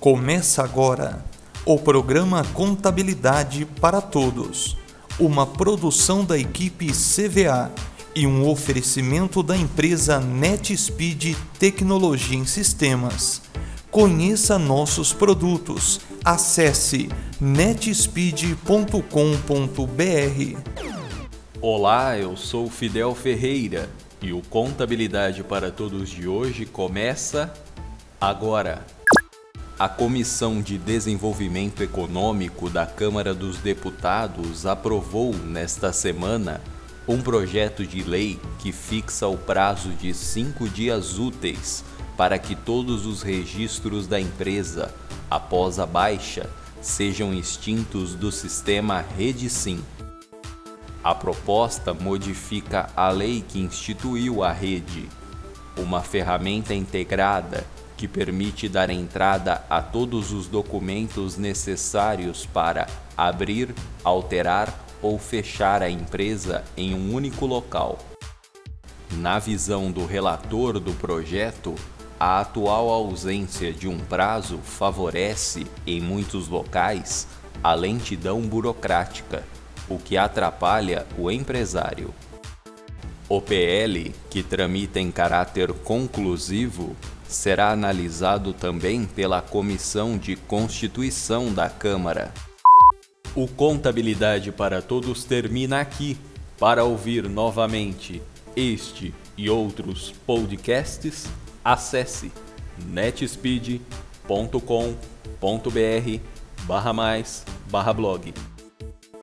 Começa agora o programa Contabilidade para Todos, uma produção da equipe CVA e um oferecimento da empresa NetSpeed Tecnologia em Sistemas. Conheça nossos produtos. Acesse netspeed.com.br. Olá, eu sou Fidel Ferreira e o Contabilidade para Todos de hoje começa agora. A Comissão de Desenvolvimento Econômico da Câmara dos Deputados aprovou nesta semana um projeto de lei que fixa o prazo de cinco dias úteis para que todos os registros da empresa, após a baixa, sejam extintos do sistema RedeSim. A proposta modifica a lei que instituiu a rede, uma ferramenta integrada que permite dar entrada a todos os documentos necessários para abrir, alterar ou fechar a empresa em um único local. Na visão do relator do projeto, a atual ausência de um prazo favorece, em muitos locais, a lentidão burocrática, o que atrapalha o empresário. O PL, que tramita em caráter conclusivo, será analisado também pela Comissão de Constituição da Câmara. O Contabilidade para Todos termina aqui. Para ouvir novamente este e outros podcasts, acesse netspeed.com.br barra mais barra blog.